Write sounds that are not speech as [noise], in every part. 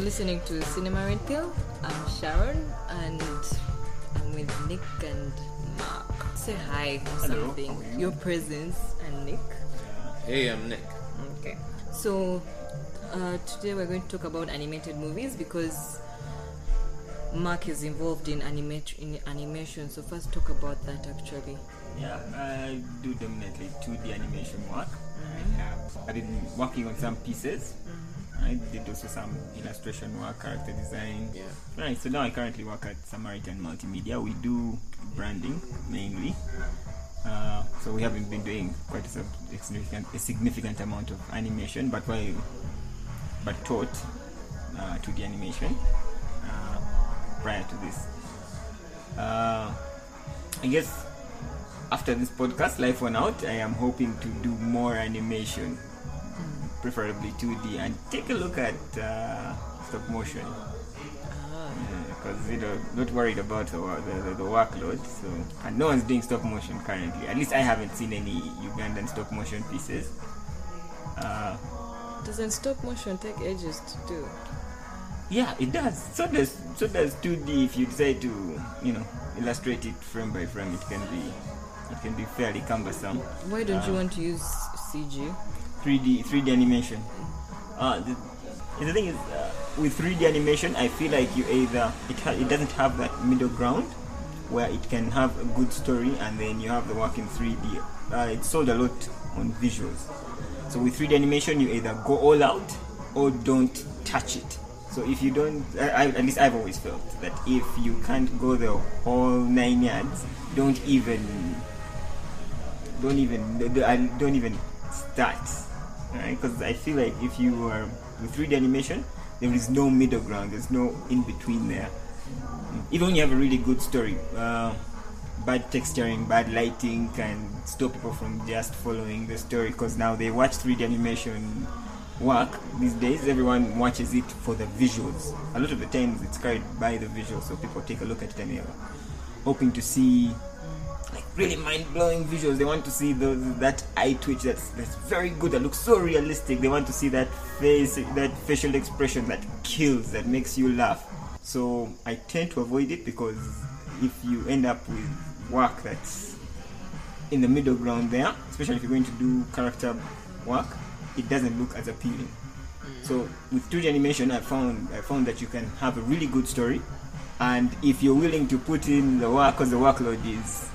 You're listening to Cinema Red Pill. I'm Sharon and I'm with Nick and Mark. Say hi or Hello, something. how are you? Your presence and Nick. Hey, I'm Nick. Okay. So uh, today we're going to talk about animated movies because Mark is involved in animat- in animation. So first talk about that actually. Yeah, I do dominantly 2D animation work. I have I've been working on some pieces. I did also some illustration work, character design. Yeah. Right, so now I currently work at Samaritan Multimedia. We do branding mainly. Uh, so we haven't been doing quite a, significant, a significant amount of animation, but while but taught uh, 2D animation uh, prior to this. Uh, I guess after this podcast, life went out. I am hoping to do more animation, preferably 2D, and take a look at uh, stop motion. Because you know, not worried about the, the, the, the workload. So, and no one's doing stop motion currently. At least I haven't seen any Ugandan stop motion pieces. Uh, Doesn't stop motion take ages to do? Yeah, it does. So does so does 2D. If you decide to, you know, illustrate it frame by frame, it can be it can be fairly cumbersome. Why don't you Uh, want to use CG? 3D 3D animation. Uh, the, the thing is, uh, with 3D animation, I feel like you either it ha- it doesn't have that middle ground where it can have a good story and then you have the work in 3D. Uh, it's sold a lot on visuals. So with 3D animation, you either go all out or don't touch it. So if you don't, I, I, at least I've always felt that if you can't go the whole nine yards, don't even don't even don't even start right because i feel like if you are with 3d animation there is no middle ground there's no in between there. Even when you have a really good story uh, bad texturing bad lighting can stop people from just following the story because now they watch 3d animation work. These days everyone watches it for the visuals. A lot of the times it's carried by the visuals so people take a look at it and they're hoping to see like really mind-blowing visuals. They want to see the, that eye twitch that's that's very good. That looks so realistic. They want to see that face, that facial expression that kills, that makes you laugh. So I tend to avoid it because if you end up with work that's in the middle ground there, especially if you're going to do character work, it doesn't look as appealing. Mm. So with 2D animation, I found I found that you can have a really good story, and if you're willing to put in the work, because the workload is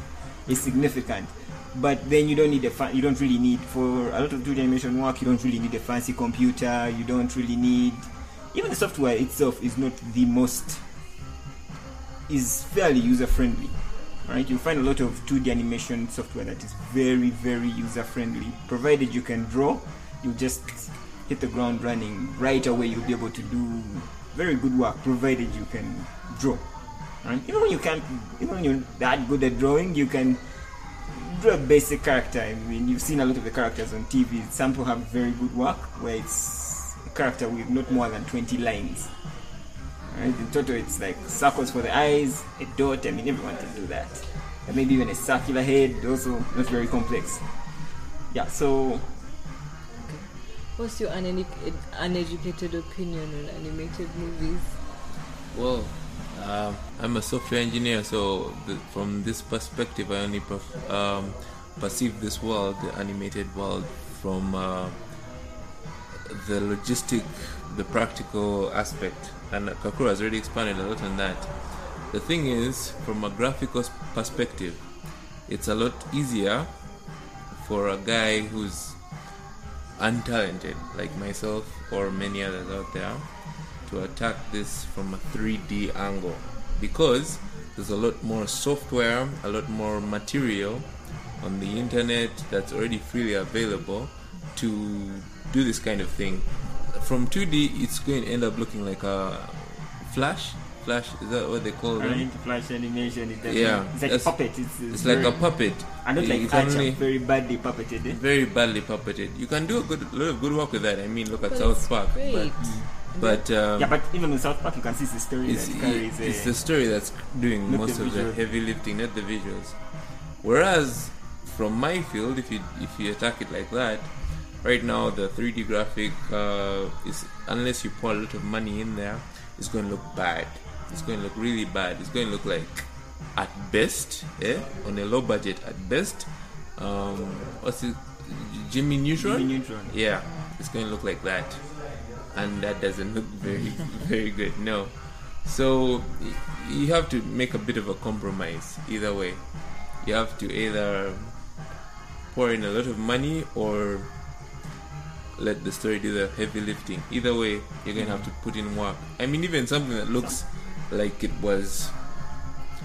is significant, but then you don't need a fa- you don't really need for a lot of 2D animation work. You don't really need a fancy computer. You don't really need even the software itself is not the most is fairly user friendly. Right, you find a lot of 2D animation software that is very, very user friendly. Provided you can draw, you just hit the ground running right away. You'll be able to do very good work, provided you can draw. Right? Even when you can't, even when you're that good at drawing, you can draw a basic character. I mean, you've seen a lot of the characters on TV. Some people have very good work where it's a character with not more than 20 lines. Right? In total, it's like circles for the eyes, a dot. I mean, everyone can do that. And maybe even a circular head, also not very complex. Yeah, so What's your uneducated opinion on animated movies? Well, um, I'm a software engineer, so from this perspective, I only perf- um, perceive this world, the animated world, from uh, the logistic, the practical aspect. And Kakura has already expanded a lot on that. The thing is, from a graphical perspective, it's a lot easier for a guy who's untalented like myself or many others out there to attack this from a 3D angle because there's a lot more software, a lot more material on the internet that's already freely available to do this kind of thing. From 2D, it's going to end up looking like a flash. Flash is that what they call I them? into flash animation. It doesn't- Yeah, it's like a puppet. It's, it's, It's like very- a puppet. I don't like It's Archer, only- very badly puppeted. Eh? very badly puppeted. You can do a good lot of good work with that. I mean, look at But South Park, great. but but um, Yeah, but even in South Park, you can see the story it's, that carries. it's the story that's doing most the of the heavy lifting, not the visuals. Whereas from my field, if you if you attack it like that, right now the 3D graphic uh, is unless you pour a lot of money in there, it's going to look bad. It's going to look really bad. It's going to look like at best, eh, on a low budget at best. Um, what's it? Jimmy Neutron. Jimmy Neutron. Yeah, it's going to look like that, and that doesn't look very [laughs] very good. No, so you have to make a bit of a compromise. Either way, you have to either pour in a lot of money or let the story do the heavy lifting. Either way, you're gonna have to put in work. I mean, even something that looks like it was,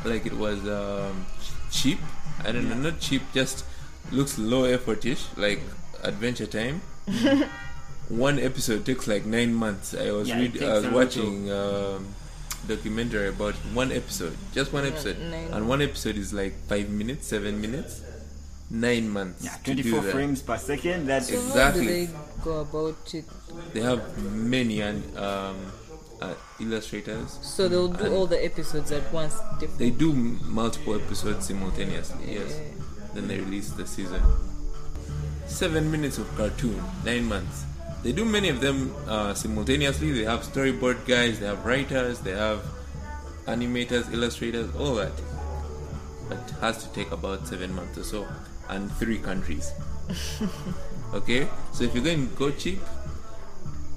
like it was um, cheap. I don't know, not cheap, just looks low effortish, like Adventure Time. [laughs] One episode takes like nine months. I was Yeah, read, I was a watching um, documentary about one episode, just one episode, nine. and one episode is like five minutes, seven minutes, nine months. Yeah, to do 24 that. frames per second. That's So Exactly. how do they go about it? They have many and um, uh, illustrators. So they'll do And all the episodes at once. Different. They do multiple episodes simultaneously. Yes. Then they release the season. Seven minutes of cartoon, nine months. They do many of them uh, simultaneously. They have storyboard guys, they have writers, they have animators, illustrators, all that. But it has to take about seven months or so, and three countries. [laughs] okay, so if you're going to go cheap,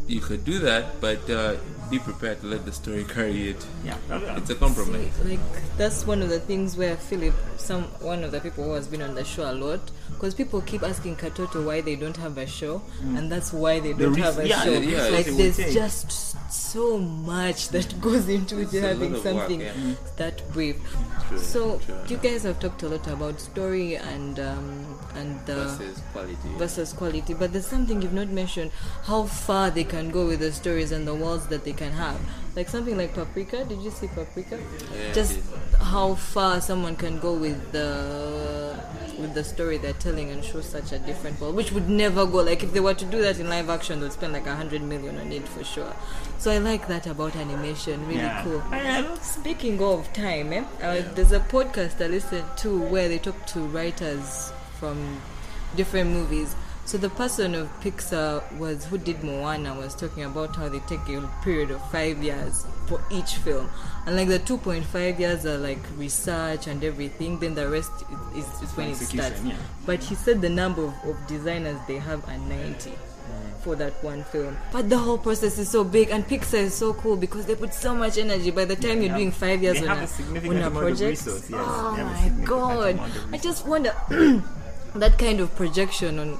you could do that, but uh, be prepared to let the story carry it. yeah. It's a compromise. See, like that's one of the things where Philip, some one of the people who has been on the show a lot, because people keep asking Katoto why they don't have a show, and that's why they don't res- have a yeah, show. the resource like there's just so much that [laughs] goes into It's having of work, something yeah. that brief. True, So true. you guys have talked a lot about story and um, and the versus quality. versus quality but there's something you've not mentioned how far they can go with the stories and the worlds that they can have. Like something like paprika. Did you see paprika? Yeah, just how far someone can go with the with the story they're telling and show such a different world which would never go. Like if they were to do that in live action they'd spend like a hundred million on it for sure. So i like that about animation. Really Yeah. cool. I- I Speaking of time, eh, uh, there's a podcast I listened to where they talk to writers from different movies. So the person of Pixar was who did Moana was talking about how they take a period of five years for each film, and like the 2.5 years are like research and everything. Then the rest is, is, is when it starts. yeah. But he said the number of, of designers they have are 90 mm. for that one film. But the whole process is so big, and Pixar is so cool because they put so much energy. By the time They you're doing five years on a, a on a project, resource, yes. oh They have a oh my god! I just wonder [clears throat] that kind of projection on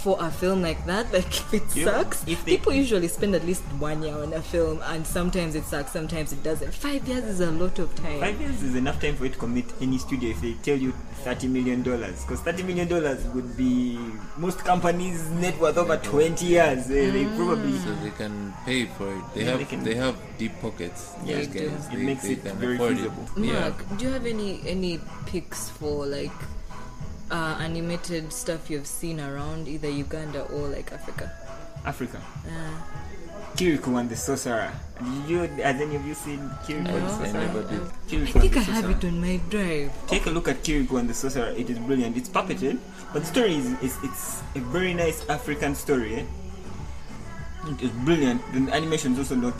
for a film like that. [laughs] Like if it You know, sucks, if they- people usually spend at least one year on a film, and sometimes it sucks, sometimes it doesn't. Five years is a lot of time. Five years is enough time for you to commit any studio if they tell you thirty million dollars. Because thirty million dollars would be most companies' net worth over twenty years. They, they mm. probably so they can pay for it. They Yeah, have they can- they have deep pockets. Yeah, These they do. guys. It They- makes they it very feasible. Yeah. Mark, do you have any any picks for like uh, animated stuff you've seen around either Uganda or like Africa? Africa. Uh, Kirikou and the Sorcerer. Did you? Has any of you seen Kirikou no, and the Sorcerer? never did. I think I have it on my drive. Take a look at Kirikou and the Sorcerer. It is brilliant. It's puppeted, but the story is, is it's a very nice African story. Eh? It is brilliant. The animation is also not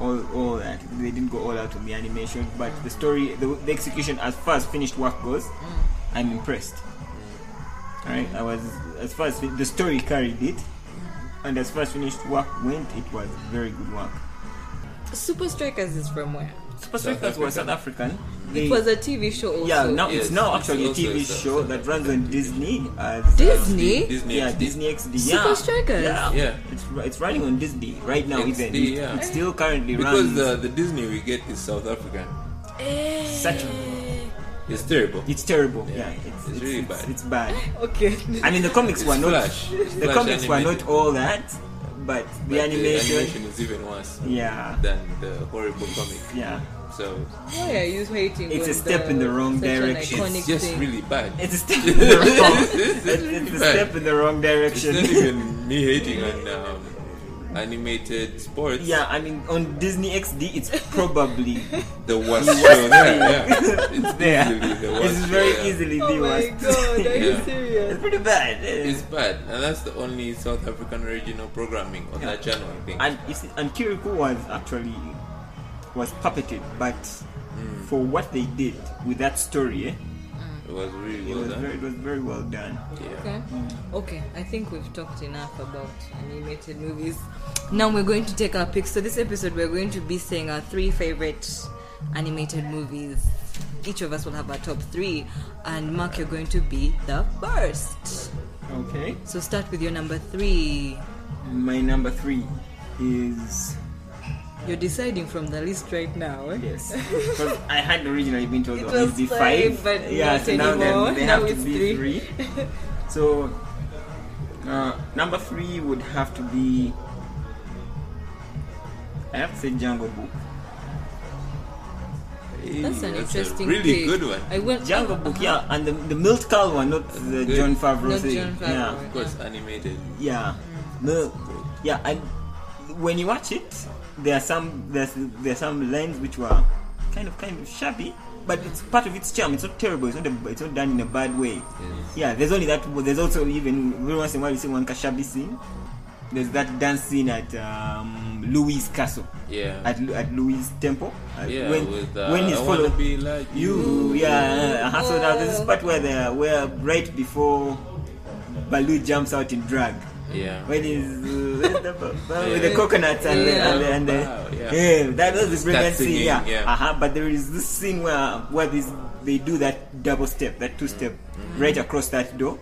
all all that. They didn't go all out on the animation, but the story, the, the execution, as far as finished work goes, I'm impressed. Alright, I was as far as the story carried it, and as far as finished work went, it was very good work. Supa Strikas is from where? Supa Strikas was South African. They, It was a TV show also. yeah, now Yes, it's now it's actually a TV show African. that runs on Disney as Disney? Disney. yeah, XD. Disney XD. Super. Strikers? Yeah, Yeah. It's it's running on Disney right now. XD, even it, yeah. it still currently Because runs. the the Disney we get is South African. Eh. Such It's terrible. it's terrible. Yeah, Yeah, it's, it's really bad. It's bad. [laughs] Okay. I mean, the comics It's were not Flash. the Flash comics were not all that, but the But animation, the animation is even worse yeah, than the horrible comic. yeah. So Why are you hating? It's a step the- in the wrong direction. it's just thing? really bad. It's a [laughs] step in the wrong. It's it's, really it's a bad. step in the wrong It's direction. not even me hating on um, animated sports. Yeah, I mean on Disney XD, it's [laughs] probably the worst show there. Yeah, [laughs] it's there. easily the worst. It's very show, yeah. easily the Oh my god, are you [laughs] Yeah. serious? it's pretty bad. It's bad, and that's the only South African original programming on Yeah. that channel. I think. and you see, and Kirikou was actually was puppeted, but Hmm. for what they did with that story, eh, it was really it well was done. very, it was very well done. yeah. Okay. Okay, I think we've talked enough about animated movies. Now we're going to take our picks. So this episode we're going to be saying our three favorite animated movies. Each of us will have our top three, and Mark, you're going to be the first. Okay. So start with your number three. My number three is You're deciding from the list right now. Eh? yes, [laughs] because I had originally been told It it was was the five, five, but yeah, not so now anymore. then they Now have to be three. three. [laughs] so uh, number three would have to be. I have to say Jungle Book. That's an a interesting really pick. good one. I went Jungle uh, Book, uh-huh. yeah, and the, the Milt Kahl one, not the good. Jon Favreau Not thing. Jon Favreau. Yeah, Of course, animated. yeah, no, yeah, and when you watch it, there are some there's there are some lines which were kind of kind of shabby, but it's part of its charm. It's not terrible. It's not a, it's not done in a bad way. Yes. Yeah, there's only that. There's also even every once in a while you see one shabby scene. There's that dance scene at um, Louis' castle, Yeah. at at Louis' temple. Uh, yeah. when, with uh, when he's I followed be like you, yeah. Uh, so now there's this part where the where right before Baloo jumps out in drag. Yeah. When he's [laughs] uh, with, the, coconuts and the, and the, and the yeah. yeah. that was the brilliant scene. Yeah, yeah. Uh-huh, but there is this scene where where this they do that double step, that two step, Mm-hmm. right across that door.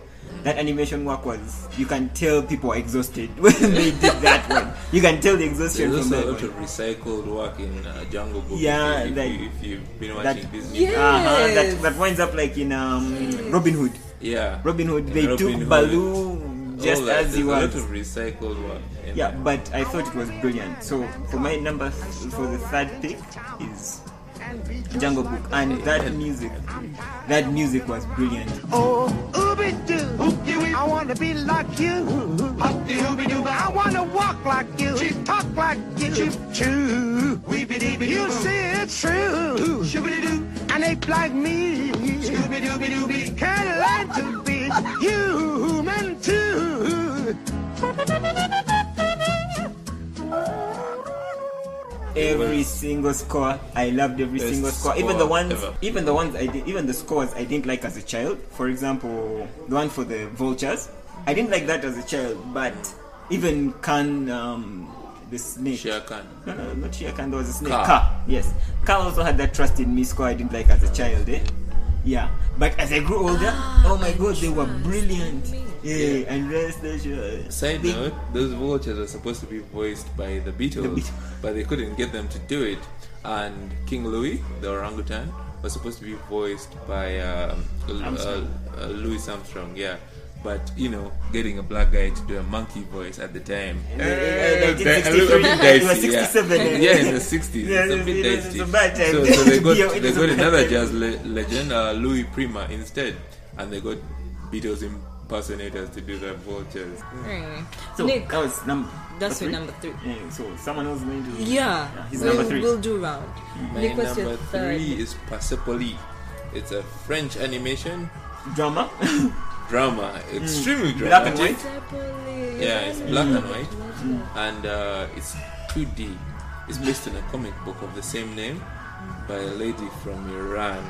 That animation work was you can tell people are exhausted [laughs] when they did that one. You can tell the exhaustion There's from also a lot one. of recycled work in uh, Jungle Book. Yeah, if, like- you, if you've been that- watching Disney. Yeah. Uh-huh, that, that winds up like in um, Robin Hood. Yeah. Robin Hood, they Robin took Hood. Baloo just All that. as he There's a lot of recycled work. in Yeah, there. but I thought it was brilliant. So for my number, for the third pick is Jungle Book, and that music, that music was brilliant. Oh, ooby doo. I wanna be like you. I wanna walk like you. Talk like you. True. You say it's true. An ape like me. can't learn to be human too. Every single score, I loved every Best single score. Even the ones, ever. even the ones I did, even the scores I didn't like as a child. For example, the one for the vultures, I didn't like that as a child. But even Khan, um, the snake. Shere Khan. No, no, not Shere Khan. There was a snake. Kaa. Kaa. Yes. Kaa also had that trust in me score I didn't like as a child. Eh? Yeah. But as I grew older, oh my god, they were brilliant. Yeah. And rest assured. Side they- note, those vultures were supposed to be voiced by the Beatles, Beatles. but they couldn't get them to do it. And King Louis, the orangutan, was supposed to be voiced by um, Armstrong. uh, uh, Louis Armstrong, yeah. But you know, getting a black guy to do a monkey voice at the time, Uh, 1963, a little bit dicey, yeah. 67? Yeah, in the 60s. Yeah, it's a bit was- dicey. a. So, so they [laughs] got, Yeah, they got another time. jazz le- legend, uh, Louis Prima, instead, and they got Beatles impersonators to do their vultures. Anyway, So Nick, that was number. that's your number three. Yeah, so someone else going to. Yeah, he's we'll, number three. we'll do round. My Nick, what's number third? three is Persepolis. It's a French animation Drama. [laughs] drama, extremely Mm. Black and dramatic. white. Yeah, it's black and white, and uh, it's 2D. It's based on a comic book of the same name by a lady from Iran.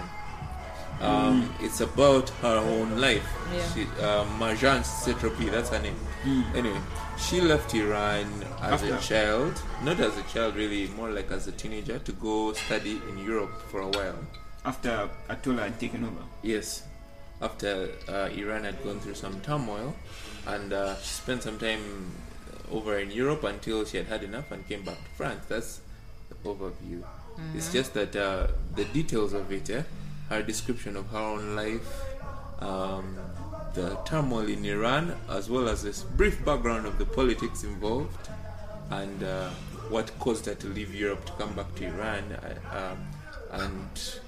Um, It's about her own life. Yeah. She, uh, Marjane Satrapi, that's her name. Anyway, she left Iran as a child, not as a child really, more like as a teenager, to go study in Europe for a while. After Atula had taken over. Yes, after uh, Iran had gone through some turmoil, and uh, she spent some time over in Europe until she had had enough and came back to France. That's the overview. It's just that uh, the details of it, eh, her description of her own life, um, the turmoil in Iran, as well as this brief background of the politics involved, and uh, what caused her to leave Europe to come back to Iran, uh, um, and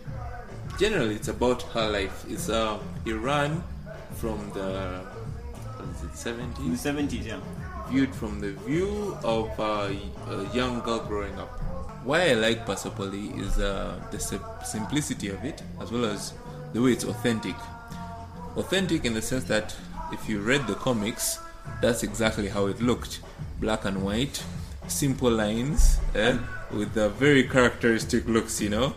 generally it's about her life. It's uh, Iran from the what is it, In the 70s 70s, yeah. viewed from the view of uh, a young girl growing up. Why I like Persepolis is uh, the simplicity of it, as well as the way it's authentic. Authentic in the sense that if you read the comics, that's exactly how it looked black and white, simple lines, eh, with uh, very characteristic looks, you know.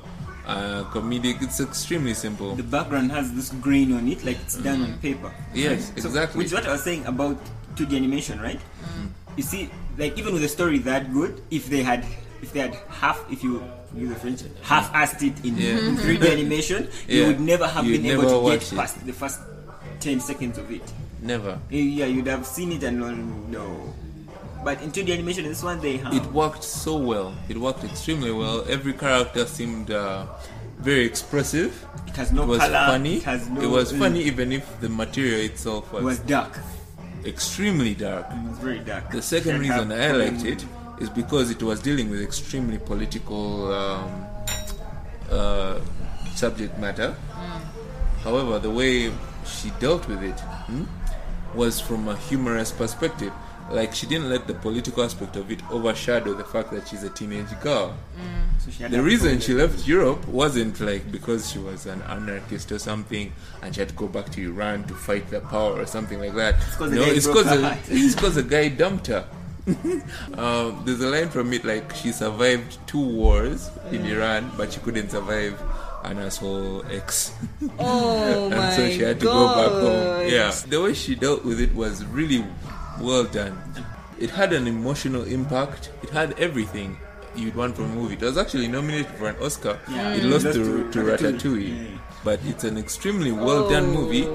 Uh, comedic, it's extremely simple. The background has this grain on it, like it's done on paper. Yes, So, exactly. which is what I was saying about 2D animation, right? You see, like even with a story that good, if they had, if they had half, if you use the French, half-assed it in, Yeah. [laughs] in 3D [laughs] animation, you would never have You'd been able to get it. past the first 10 seconds of it. Never. Yeah, you'd have seen it and no. But in 2D animation, this one they have. It worked so well. It worked extremely well. Every character seemed uh, very expressive. It has no it was color. funny. It has no. it was mm, funny even if the material itself was, It was dark. extremely dark. It was very dark. The second Can reason I liked it is because it was dealing with extremely political um, uh, subject matter. However, the way she dealt with it hmm, was from a humorous perspective. Like she didn't let the political aspect of it overshadow the fact that she's a teenage girl. So she The reason she left Europe wasn't like because she was an anarchist or something and she had to go back to Iran to fight the power or something like that. the no, it's because heart. [laughs] it's 'cause guy dumped her. [laughs] um, there's a line from it like she survived two wars in Iran, but she couldn't survive an asshole ex. Oh [laughs] and so she had to god. go back home. Yeah, the way she dealt with it was really well done. It had an emotional impact. It had everything you'd want from a movie. It was actually nominated for an Oscar. Yeah. It lost Lost to, to to Ratatouille. Ratatouille, Yeah. but it's an extremely well done Oh. movie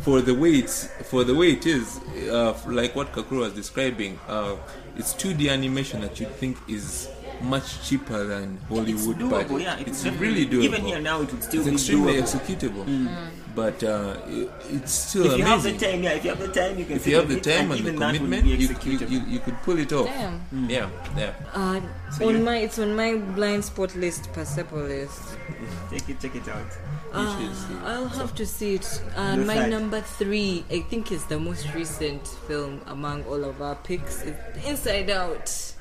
for the way it's for the way it is. Uh, like what Kakuru was describing, uh, it's 2D animation that you think is much cheaper than It's Hollywood doable, budget. yeah. it's definitely- really doable. Even here now, it would still it's be extremely doable. executable, but uh, it, it's still If you have the time, yeah, if you have the time, you can. if you have the it, time and, even the commitment, you, you, you, you could pull it off. Damn. Yeah, yeah. Uh, So on my it's on my blind spot list, Persepolis. Check it, check it out. Uh, should see it. I'll have to see it. Uh, Your my side. number three, I think, is the most recent film among all of our picks. Is Inside Out.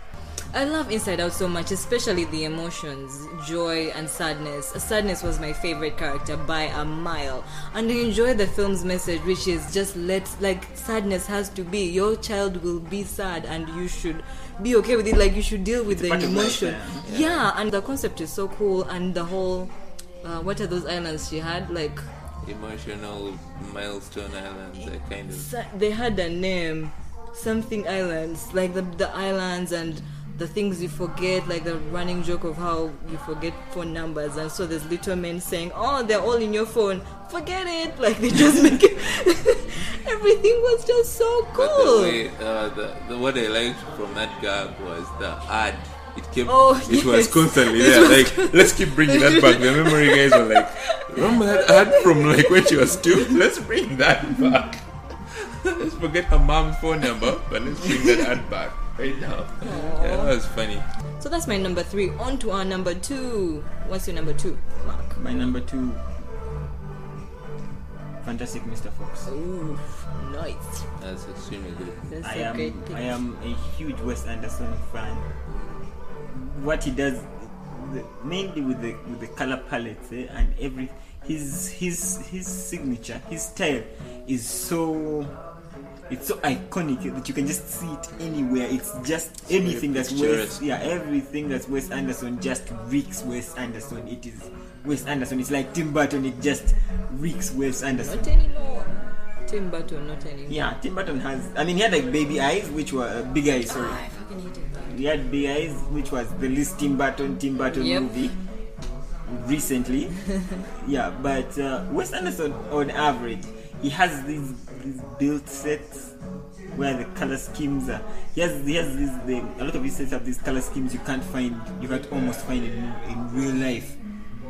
I love Inside Out so much, especially the emotions, joy and sadness. Sadness was my favorite character by a mile, and I enjoy the film's message, which is just let like sadness has to be. Your child will be sad, and you should be okay with it. Like you should deal with It's the part life, emotion. yeah. yeah, and the concept is so cool, and the whole. Uh, what are those islands she had? Like Emotional milestone islands, that kind of. they had a name, something islands, like the the islands and the things you forget, like the running joke of how you forget phone numbers, and so there's little men saying, "Oh, they're all in your phone. Forget it!" [laughs] Like they just make it. [laughs] Everything was just so cool. the way, uh, the, the, what I liked from that gag was the ad. It kept, Oh, it was constantly [laughs] It there. was Like, let's keep bringing that back. The memory guys were like, remember that ad from like when she was two? Let's bring that back. let's forget her mom's phone number, but let's bring that ad back right now. Yeah, that was funny. So that's my number three. On to our number two. What's your number two, Mark? My number two, Fantastic Mr. Fox. Ooh, nice. That's extremely good. That's I a am great pick. I am a huge Wes Anderson fan. What he does, the, mainly with the with the color palettes eh, and every his his his signature, his style is so. It's so iconic that you can just see it anywhere. It's just anything that's Wes, yeah, everything that's Wes Anderson just reeks Wes Anderson. It is Wes Anderson. It's like Tim Burton. It just reeks Wes Anderson. Not anymore. Tim Burton, not anymore. Yeah, Tim Burton has. I mean, he had like baby eyes, which were uh, big eyes. Sorry, I fucking hate it. he had big eyes, which was the least Tim Burton Tim Burton Yep. movie recently. [laughs] yeah, but uh, Wes Anderson, on average, he has these, these built sets where the color schemes are. He has he has these. The, a lot of his sets have these color schemes you can't find. You can't almost find in, in real life.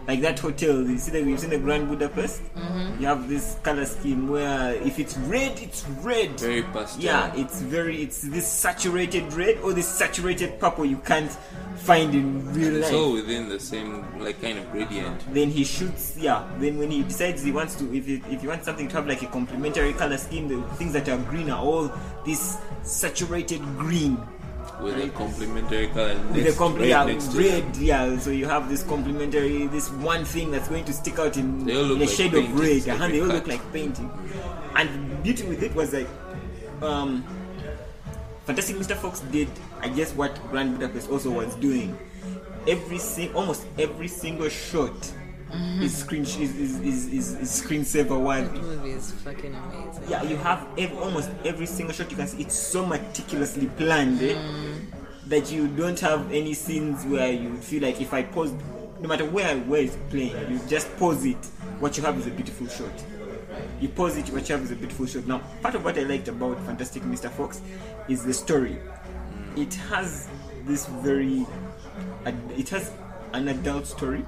like that hotel. You see the you've seen the Grand Budapest. Mm-hmm. You have this color scheme where if it's red, it's red. Very pastel. Yeah, it's very it's this saturated red or this saturated purple you can't find in real life. It's all within the same like kind of gradient. then he shoots yeah. Then when he decides he wants to if he, if he wants something to have like a complementary color scheme the things that are green are all this saturated green. With a complementary color with a compl- right yeah, red yeah. So you have this complementary this one thing that's going to stick out in, They all look in a like shade of red. uh-huh, they all look like painting. And the beauty with it was like um Fantastic Mr. Fox did, I guess, what Grand Budapest also was doing. Every sing, almost every single shot is screen is is, is, is, is screensaver That movie is fucking amazing. Yeah, you have ev- almost every single shot you can see. It's so meticulously planned eh, that you don't have any scenes where you feel like if I pause, no matter where where it's playing, you just pause it. What you have is a beautiful shot. You pause it, what you have is a beautiful shot. Now, part of what I liked about Fantastic Mr. Fox is the story. It has this very, it has an adult story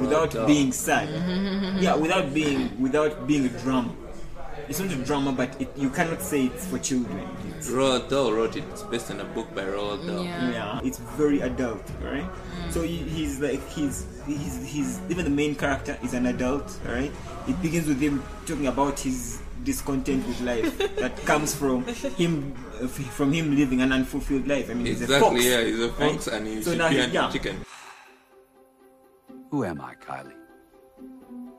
without adult. being sad. yeah, without being without being a drama. It's not a drama, but it, you cannot say it's for children. It's, Roald Dahl wrote it. It's based on a book by Roald Dahl. Yeah. yeah, it's very adult, right? So he, he's like he's he's he's even the main character is an adult, right? It begins with him talking about his discontent with life that comes from him uh, from him living an unfulfilled life. I mean, he's a fox. Exactly, yeah, he's a fox right? and he's So a now he- chicken. yeah. chicken. Who am I, Kylie?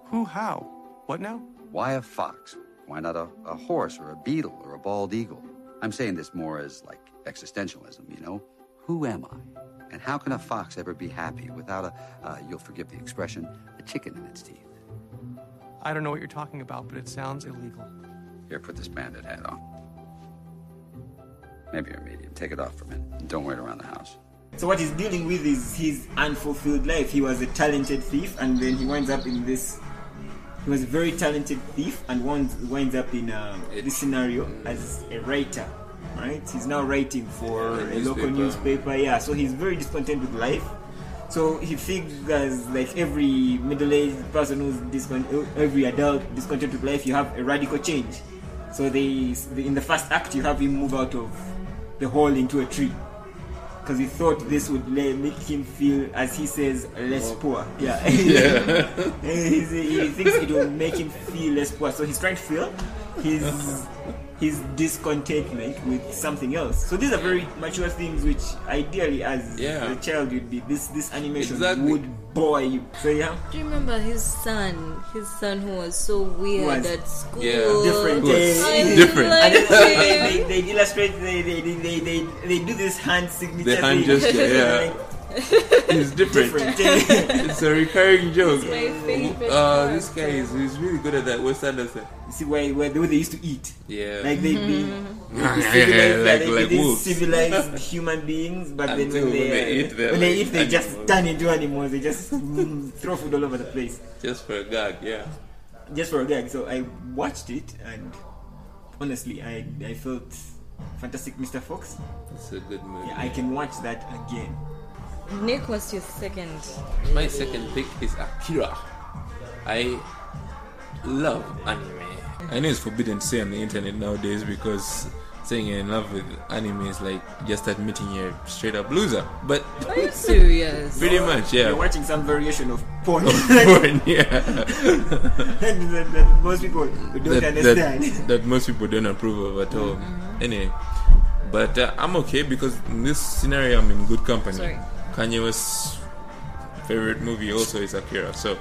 Who, how? What now? Why a fox? Why not a, a horse or a beetle or a bald eagle? I'm saying this more as like existentialism, you know? Who am I? And how can a fox ever be happy without a, uh, you'll forgive the expression, a chicken in its teeth? I don't know what you're talking about, but it sounds illegal. Here, put this bandit hat on. Maybe you're a medium. Take it off for a minute. And don't wear it around the house. So what he's dealing with is his unfulfilled life. He was a talented thief, and then he winds up in this. He was a very talented thief, and winds winds up in uh, this scenario as a writer. Right? He's now writing for Yeah, a local newspaper. newspaper. Yeah. So he's very discontent with life. So he figures, like every middle-aged person who's discontent, every adult discontent with life, you have a radical change. So they, in the first act, you have him move out of the hole into a tree because he thought this would make him feel, as he says, less poor. Yeah, [laughs] [laughs] He's- he thinks it will make him feel less poor. So he's trying to feel his his discontentment with something else. So these are very mature things, which ideally, as Yeah. a child, you'd be this this animation Exactly. would bore you. So yeah, Do you remember his son? His son who was so weird Was- at school. Yeah. different. Was different. Like they, they, they, they illustrate, they, they, they, they, they, they do this hand signature The hand gesture, [laughs] yeah. [laughs] Like, He's different. different. [laughs] it's a recurring joke. my favorite Uh, this guy is he's really good at that. Wes Anderson. You see why where the way they used to eat. Yeah. Like they be [laughs] Yeah, civilized, like- they, like wolves. civilized human beings, but then when they, when they eat, they're when they eat, they just turn into animals. They just mm, throw food all over the place, Just for a gag, yeah. just for a gag. So I watched it, and honestly, I I felt fantastic, Mr. Fox. It's a good movie. Yeah, I can watch that again. Nick, what's your second? My second pick is Akira. I love anime. I know it's forbidden to say on the internet nowadays because saying you're in love with anime is like just admitting you're a straight up loser. But Are you serious? pretty much, yeah. You're watching some variation of [laughs] porn Porn, yeah. [laughs] that, that most people don't that, understand. that, that most people don't approve of at all. Anyway, but uh, I'm okay because in this scenario I'm in good company. Sorry. Kanye West's favorite movie also is Akira, so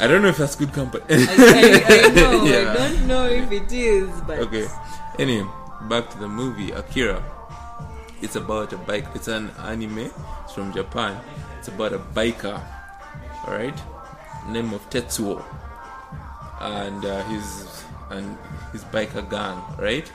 I don't know if that's good company. I, I, I know. [laughs] Yeah. I don't know if it is, but okay. Anyway, back to the movie Akira. It's about a bike. It's an anime. It's from Japan. It's about a biker. All right, name of Tetsuo, and uh, his and his biker gang. Right.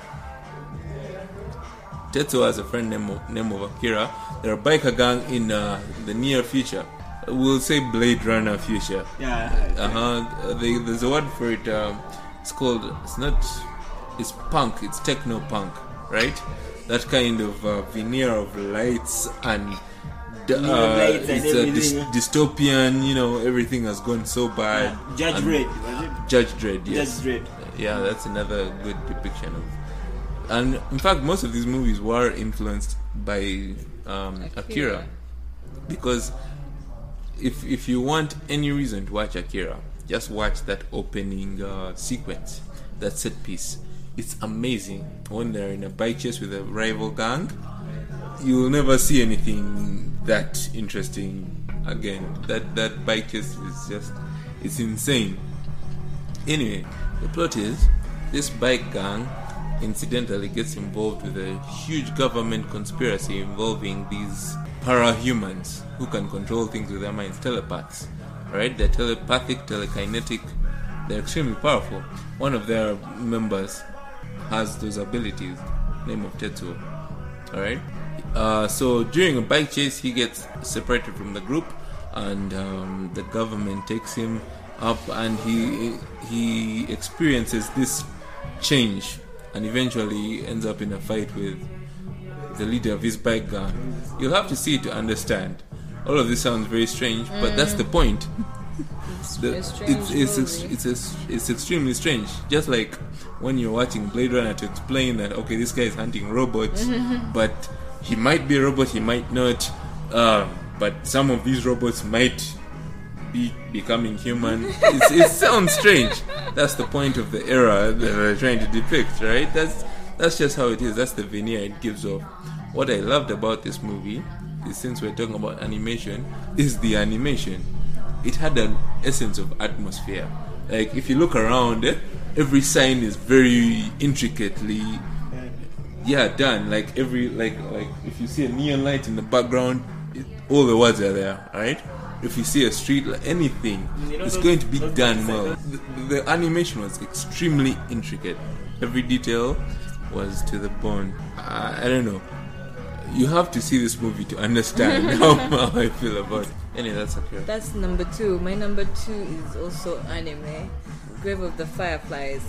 Tetsuo has a friend named of, name of Akira. They're a biker gang in uh, the near future. We'll say Blade Runner future. yeah, Uh-huh. They, there's a word for it. Um, it's called. It's not. It's punk. It's techno punk, right? That kind of uh, veneer of lights and uh, it's a everything. dystopian. You know, everything has gone so bad. Judge And- Red, was it? Judge Dredd. Yes. Judge Dredd. Yeah, that's another good depiction of. And in fact, most of these movies were influenced by um, Akira. Akira. because if if you want any reason to watch Akira, just watch that opening uh, sequence, that set piece. It's amazing when they're in a bike chase with a rival gang. You will never see anything that interesting again. That that bike chase is just it's insane. Anyway, the plot is this bike gang incidentally gets involved with a huge government conspiracy involving these parahumans who can control things with their minds, telepaths. Right? They're telepathic, telekinetic, they're extremely powerful. One of their members has those abilities, name of Tetsuo. Alright? Uh, so during a bike chase, he gets separated from the group, and um, the government takes him up, and he he experiences this change, and eventually ends up in a fight with the leader of his bike gang. You'll have to see it to understand. All of this sounds very strange, but that's the point. [laughs] The- a it's it's ex- it's ex- it's extremely strange. Just like when you're watching Blade Runner to explain that okay, this guy is hunting robots, [laughs] but he might be a robot, he might not. Uh, but some of these robots might be becoming human. It's, it sounds strange. That's the point of the era that they're trying to depict, right? That's that's just how it is. That's the veneer it gives off. What I loved about this movie is since we're talking about animation, is the animation. It had an essence of atmosphere. Like if you look around, eh, every sign is very intricately yeah done like every like like if you see a neon light in the background it, all the words are there right if you see a street like anything You know it's those- going to be those done well the, the animation was extremely intricate every detail was to the bone I, I don't know you have to see this movie to understand [laughs] how, how I feel about it. Anyway, that's okay. That's number two. My number two is also anime. Grave of the Fireflies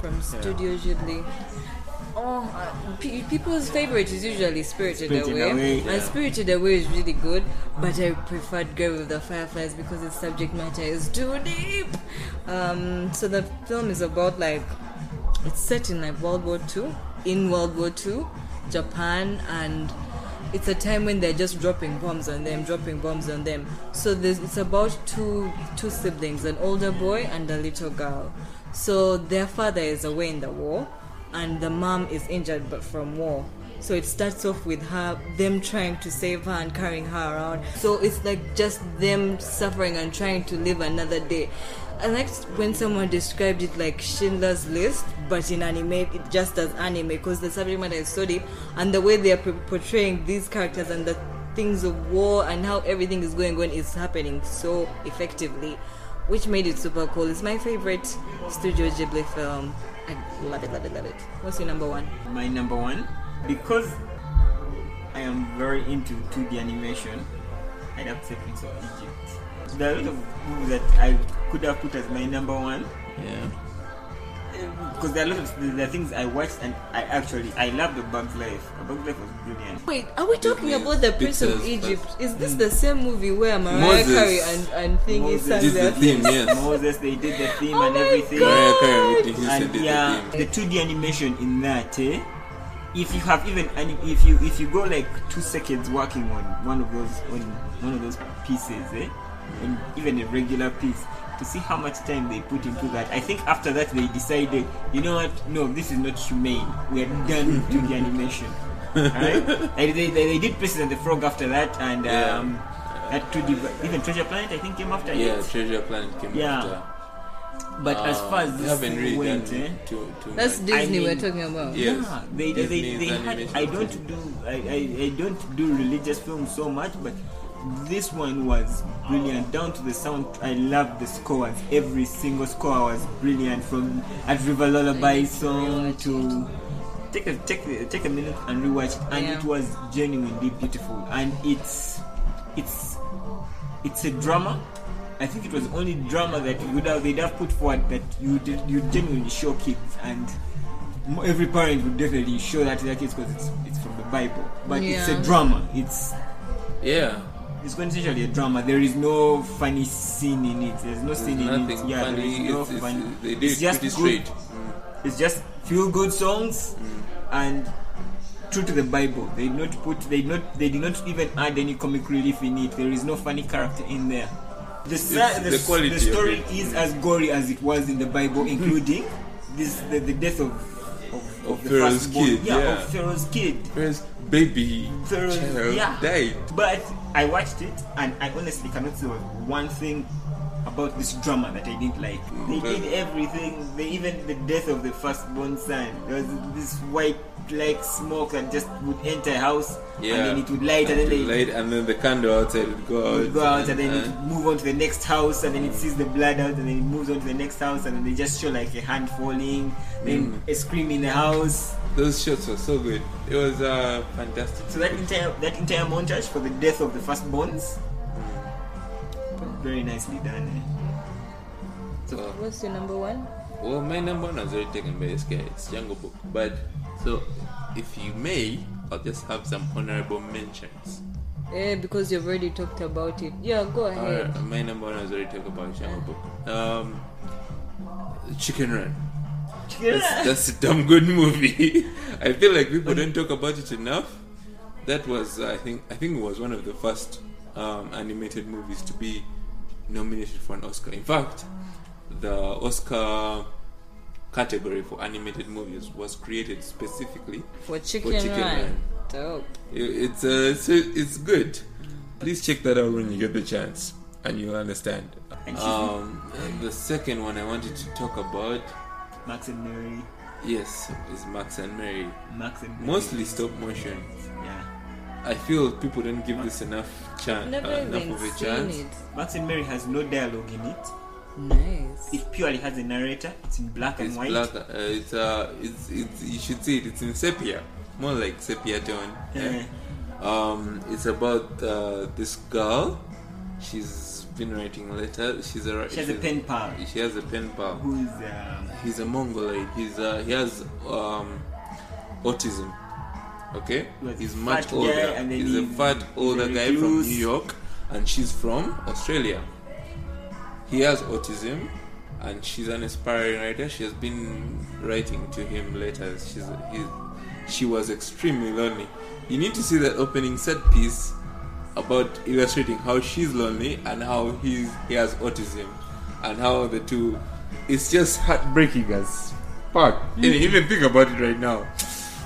from Studio Ghibli. Oh, uh, pe- people's favorite is usually Spirited, Spirited Away, Away, and yeah. Spirited Away is really good. But I preferred Grave with the Fireflies because its subject matter is too deep. Um, so the film is about like it's set in like World War Two, in World War Two, Japan, and it's a time when they're just dropping bombs on them, dropping bombs on them. So there's, it's about two two siblings, an older boy and a little girl. So their father is away in the war, and the mom is injured but from war. So it starts off with her, them trying to save her and carrying her around. So it's like just them suffering and trying to live another day. I liked when someone described it like Schindler's List, but in anime, it just as anime because the subject matter is so deep, and the way they are portraying these characters and the things of war and how everything is going on is happening so effectively, which made it super cool. It's my favorite Studio Ghibli film. I love it, love it, love it. What's your number one? my number one because I am very into 2D animation. I'd have to say Prince of Egypt. There are a lot of movies that I could have put as my number one Yeah. Because there are a lot of there are things I watched and I actually I love the Bug's Life. A Bug's Life was brilliant. Wait, are we talking about the Prince of Egypt? Is this the same movie where Mariah Moses. Carey and, and Thingy Moses. sang This is the theme, yes. [laughs] Moses, they did the theme Oh and everything. God. Mariah Carey, and did yeah, the the 2D animation in that, eh? If you have even and if you if you go like two seconds working on one of those on one of those pieces, eh? On even a regular piece, to see how much time they put into that. I think after that they decided, you know what? No, this is not humane. We are done with 2D [laughs] animation. Alright? They, they, they did Princess and the Frog after that, and Yeah. um, that 2D, but even Treasure Planet I think came after Yeah, it. Treasure Planet came Yeah. after. But as Uh, far as they this haven't really went, done eh? too, too That's much. Disney I we're talking about. Yeah. Yes. Yeah, they, they, they, they had, I don't do I, I, I don't do religious films so much, but this one was brilliant down to the sound. I love the scores. Every single score was brilliant from at River Lullaby song to take a take a- take a minute and rewatch it, and Yeah. it was genuinely beautiful. And it's it's it's a drama. I think it was only drama that would have they'd have put forward that you did you genuinely show kids and every parent would definitely show that to their kids because it's it's from the Bible. But it's a drama. It's Yeah. It's quintessentially a drama. There is no funny scene in it. There's no scene in it. Yeah, there funny. is no it's, it's, funny. did it's just good. straight. Mm. It's just few good songs and true to the Bible. They did not put. They did not. They did not even add any comic relief in it. There is no funny character in there. The, the, the the of story is as gory as it was in the Bible, [laughs] including this the, the death of of, Of the Pharaoh's kid, Yeah, yeah. of Pharaoh's kid. First baby Pharaoh's child yeah. died. But I watched it and I honestly cannot say one thing about this drama that I didn't like. They Well- did everything. They even the death of the firstborn son. There was this white like smoke that just would enter a house Yeah. and then it would light and then light, and then the candle outside would go out. would go out and then it uh, would move on to the next house and then it sees the blood out and then it moves on to the next house and then they just show like a hand falling, then Mm. a scream in the house. Those shots were so good. It was uh, fantastic. So that entire that entire montage for the death of the firstborns, very nicely done. eh? So, What's your number one? well, my number one was already taken by this guy. It's Jungle Book. But so, if you may, I'll just have some honorable mentions. Eh, because you've already talked about it. Yeah, go ahead. Alright, my number one was already talked about Jungle Book. Um, Chicken Run. That's, that's a damn good movie. [laughs] I feel like people don't talk about it enough. That was, I think, I think it was one of the first um, animated movies to be nominated for an Oscar. In fact, the Oscar category for animated movies was created specifically. For Chicken, Chicken Run. Run. Dope. It- It's uh, it's, it's good. Please check that out when you get the chance, and you'll understand. Um, the second one I wanted to talk about, Max and Mary, yes, it's Max and Mary. Max and Mary. Mostly stop motion. Yeah, I feel people don't give this enough chance, Never uh, enough of a chance. it. Max and Mary has no dialogue in it. Nice. It purely has a narrator. It's in black and It's white. black. Uh, it's uh, it's, it's you should see it. It's in sepia, more like sepia tone. Eh, Um, it's about uh, this girl. She's been writing letters. She's a She has a pen pal. She has a pen pal. who's um, He's a Mongoloid. He's uh, he has um, autism. Okay, he's much older. He's a he's- fat older guy from. New York, and she's from Australia. He has autism, and she's an aspiring writer. She has been writing to him letters. She's he, she was extremely lonely. You need to see that opening set piece about illustrating how she's lonely and how he's he has autism, and how the two. It's just heartbreaking as fuck. Even think about it right now.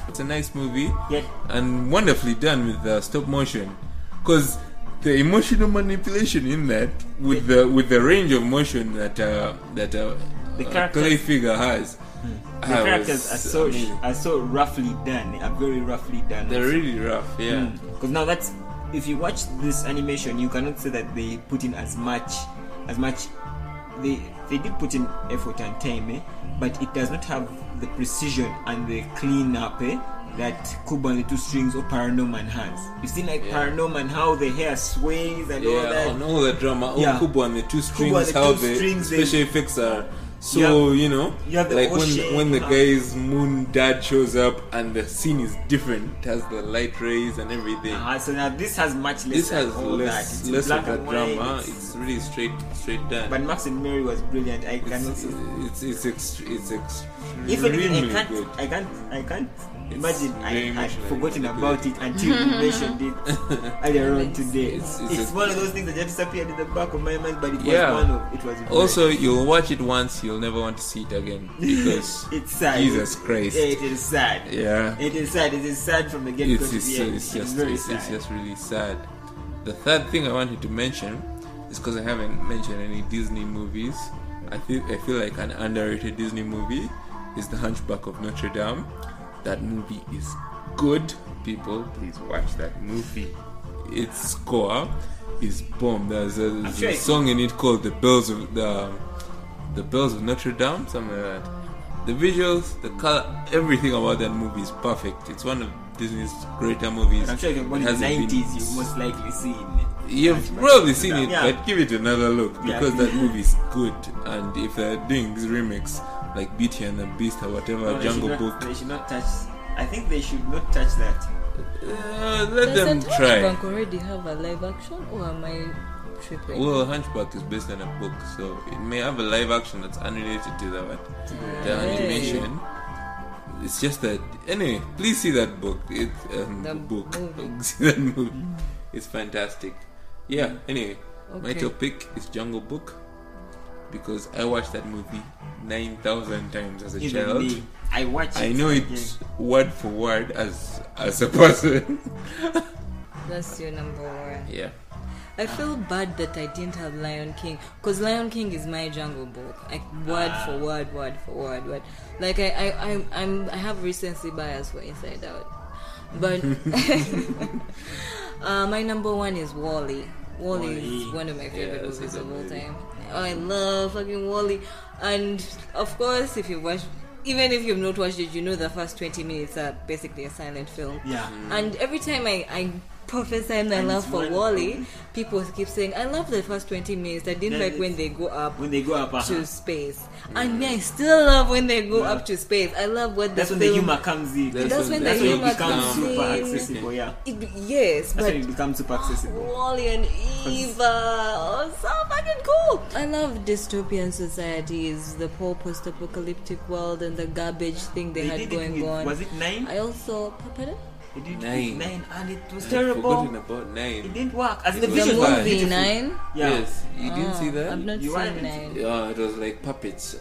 It's a nice movie yet and wonderfully done with the stop motion because the emotional manipulation in that with the with the range of motion that uh, that uh, The characters- clay figure has the ah, characters are so amazing. are so roughly done. Are very roughly done. they're really rough yeah Because now that's if you watch this animation, you cannot say that they put in as much as much. They they did put in effort and time, eh? but it does not have the precision and the clean up eh? that Kubo and the Two Strings or Paranorman has. You see, like Yeah. Paranorman, how the hair sways and all yeah that. on all the drama Yeah. oh Kubo and the two strings the how two the strings, special effects are so you know you the like when ocean, when the guy's moon dad shows up and the scene is different it has the light rays and everything Uh, so now this has much less. this has that. less It's less of the drama it's- it's really straight straight done But Max and Mary was brilliant. I cannot. it's it's it's, ext- it's Even extremely I can't, good. I can't, I can't It's imagine I very had forgotten about it until you [laughs] mentioned it earlier on today. It's- It's, it's a- one of those things that just disappeared in the back of my mind, but it was one of it was. Also, you'll watch it once, you'll never want to see it again [laughs] because it's sad. Jesus Christ. Yeah, it is sad. yeah, It is sad. It is sad from the get go. it's, it's, yeah, it's just very it's, sad. it's just really sad. The third thing I wanted to mention is because I haven't mentioned any Disney movies. I feel I feel like an underrated Disney movie is The Hunchback of Notre Dame. That movie is good. People, please watch that movie. Its score is bomb. There's a, there's sure a song in it called "The Bells of the The Bells of Notre Dame," something like that. The visuals, the color, everything about that movie is perfect. It's one of Disney's greater movies. I'm sure if you're born It in the hasn't been- 90s, you've most likely seen. You've probably seen it, Yeah. but give it another look Yeah. because that [laughs] movie is good. And if they're doing this remix, like Beauty and the Beast or whatever, No, they Jungle not- Book, They should not touch. I think they should not touch that. Uh, let them Doesn't try. Hunchback already have a live action, or am I tripping? Well, Hunchback is based on a book, so it may have a live action that's unrelated to the, the animation. It's just that anyway. Please see that book. It um, The book. movie. [laughs] see that movie. It's fantastic. Yeah. Anyway, my Okay. top pick is Jungle Book because I watched that movie nine thousand times as a Even child. me, I watch. I it know again. it word for word as as a person. [laughs] That's your number one. yeah. I feel bad that I didn't have Lion King because Lion King is my Jungle Book, like word for word, word for word, word. Like I, I, I'm, I'm, I have recency bias for Inside Out, but [laughs] [laughs] uh, my number one is Wall-E. Wall-E is Wall-E. one of my favorite Yeah, movies of all movie. time. I love fucking Wall-E, and of course, if you watch. Even if you've not watched it, you know the first 20 minutes are basically a silent film. Yeah. And every time I, I prophesy my And love for. Wall-E, people keep saying, I love the first 20 minutes. I didn't Yeah, like when they go up When they go up, uh-huh. to space. And me, I still love when they go Yeah. up to space. I love what that's the when the film... humor comes in. That's That's when the That's when humor becomes comes super accessible. Yeah. It- yes, That's when but it becomes super accessible. [gasps] Wall-E and Eva, oh, so fucking cool. I love dystopian societies, the whole post-apocalyptic world, and the garbage thing they, They had going on. was it nine? I also, pardon? They did it Nine. with nine, and it was I've terrible. forgotten about It didn't work. As It the was The vision was movie beautiful. Nine. Yeah. Yes, you didn't see that. I've not You seen haven't nine. Yeah, it was like puppets.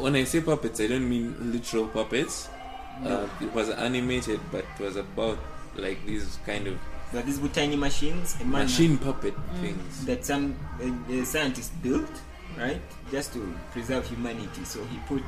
When I say puppets, I don't mean literal puppets. Uh, it was animated, but it was about like these kind of But these were tiny machines, machine puppet things. that some uh, uh, scientist built, right, just to preserve humanity. So he put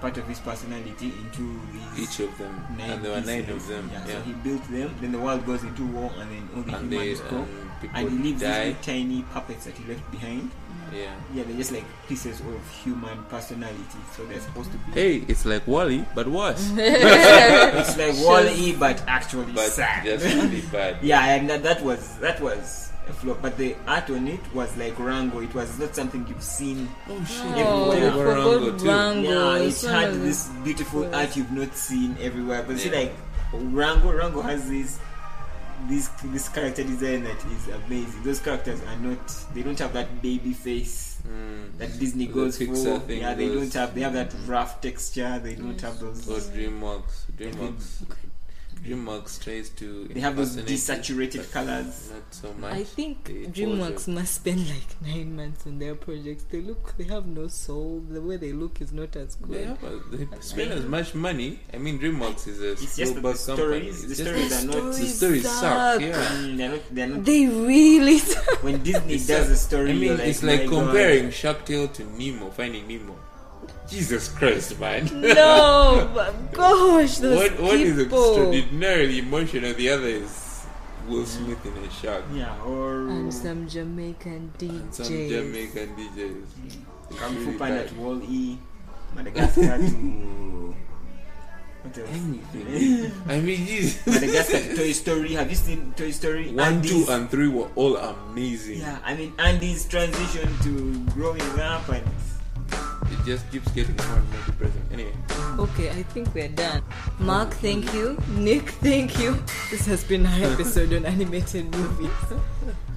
part of his personality into these Each of them, nine and there were nine of them. Yeah, Yeah, so he built them. Then the world goes into war, and then all the and they humans go. and And he leaves these die. little tiny puppets that he left behind. Yeah. Yeah, they're just like pieces of human personality. So they're supposed to be. Hey, it's like Wall-E, but worse. [laughs] It's like Wall-E, but actually but sad. just really bad. [laughs] Yeah, and that, that was that was a flop. But the art on it was like Rango. It was not something you've seen. Oh shit! Oh, Yeah. Rango too. Rango. yeah, it one had this beautiful Yes. art you've not seen everywhere. But see, like Rango, Rango has this this this character design that is amazing. Those characters are not. They don't have that baby face Mm. that Disney The goes Pixar for. thing yeah, they goes- don't have. They have that rough texture. They don't have those. Or DreamWorks. DreamWorks. DreamWorks tries to. They have those impersonate it, desaturated colors. Not so much. I think They DreamWorks also- must spend like nine months on their projects. They look, they have no soul. The way they look is not as They, good. have a, they spend as much money. I mean, DreamWorks is a It's just the company. stories. It's The just- stories are not. the stories suck. suck. Yeah. Mm, they're not. They're not. They really. When Disney does a- a story, I mean, you're like, it's like "My God." comparing Shark Tale to Nemo, Finding Nemo. Jesus Christ, man. no, [laughs] but gosh, those what what is people. extraordinarily emotional? The other is Will Smith in a shark. Yeah, or and some Jamaican DJs. Some Jamaican DJs. Kung Fu really Panda bad. Wall E, Madagascar [laughs] to. What else? Anything. I mean, Jesus. [laughs] Madagascar to Toy Story. Have you seen Toy Story? One, Andy's- two, and three were all amazing. Yeah, I mean Andy's transition to growing up and It just keeps getting more and more depressing. Anyway, Okay, I think we're done. Mark, thank you. Nick, thank you. This has been our episode on animated movies. [laughs]